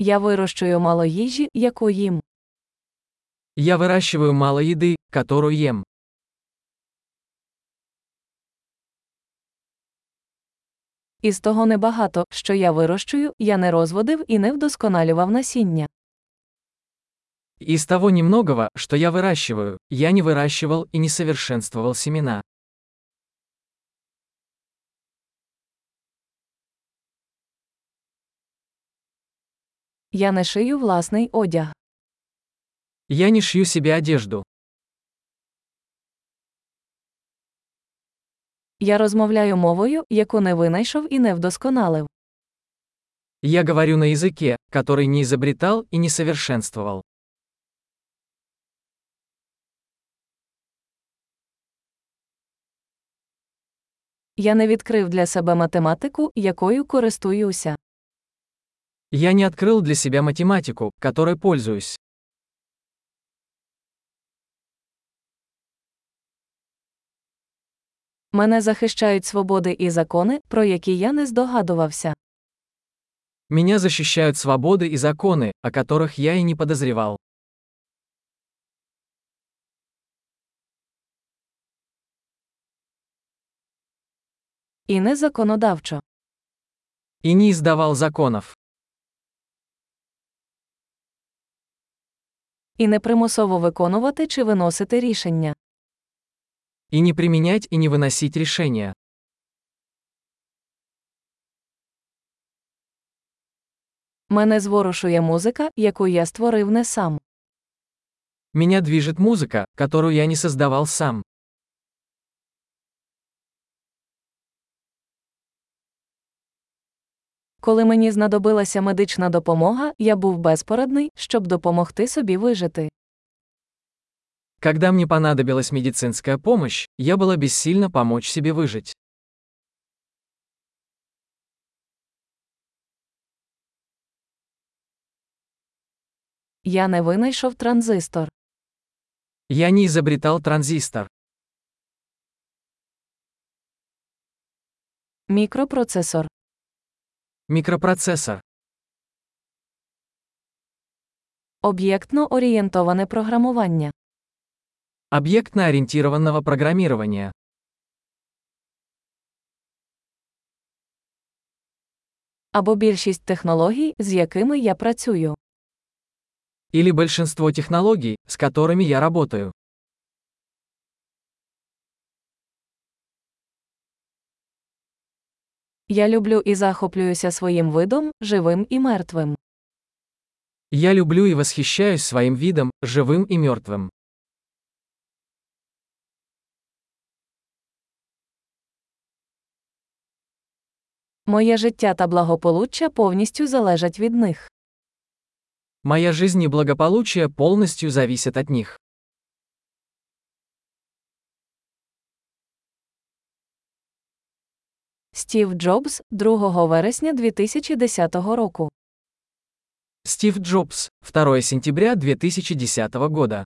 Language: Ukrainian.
Я вирощую мало їжі, яку їм. Я выращиваю мало еды, которую ем. Із того небагато, що я вирощую, я не розводив і не вдосконалював насіння. Из того немногого, что я выращиваю, я не выращивал и не совершенствовал семена. Я не шию власний одяг. Я не шью себе одежду. Я розмовляю мовою, яку не винайшов і не вдосконалив. Я говорю на языке, который не изобретал и не совершенствовал. Я не відкрив для себе математику, якою користуюся. Я не открыл для себя математику, которой пользуюсь. Мене захищають свободи і закони, про які я не здогадувався. Меня защищают свободы и законы, о которых я и не подозревал. І не законодавчо. И не издавал законов. І не примусово виконувати чи виносити рішення. И не применять и не выносить решения. Мене зворушує музика, яку я створив не сам. Меня движет музыка, которую я не создавал сам. Коли мені знадобилася медична допомога, я був безпорадний, щоб допомогти собі вижити. Когда мне понадобилась медицинская помощь, я была бессильна помочь себе выжить. Я не винайшов транзистор. Я не изобретал транзистор. Мікропроцесор. Микропроцессор. Об'єктно орієнтоване програмування. Объектно-ориентированного программирования. Або більшість технологій, з якими я працюю. Или большинство технологий, с которыми я работаю. Я люблю і захоплююся своїм видом, живим і мертвим. Я люблю и восхищаюсь своим видом, живым и мертвым. Моє життя та благополуччя повністю залежать від них. Моя жизнь и благополучие полностью зависят от них. Стів Джобс, 2 вересня 2010 року. Стив Джобс, 2 сентября 2010 года.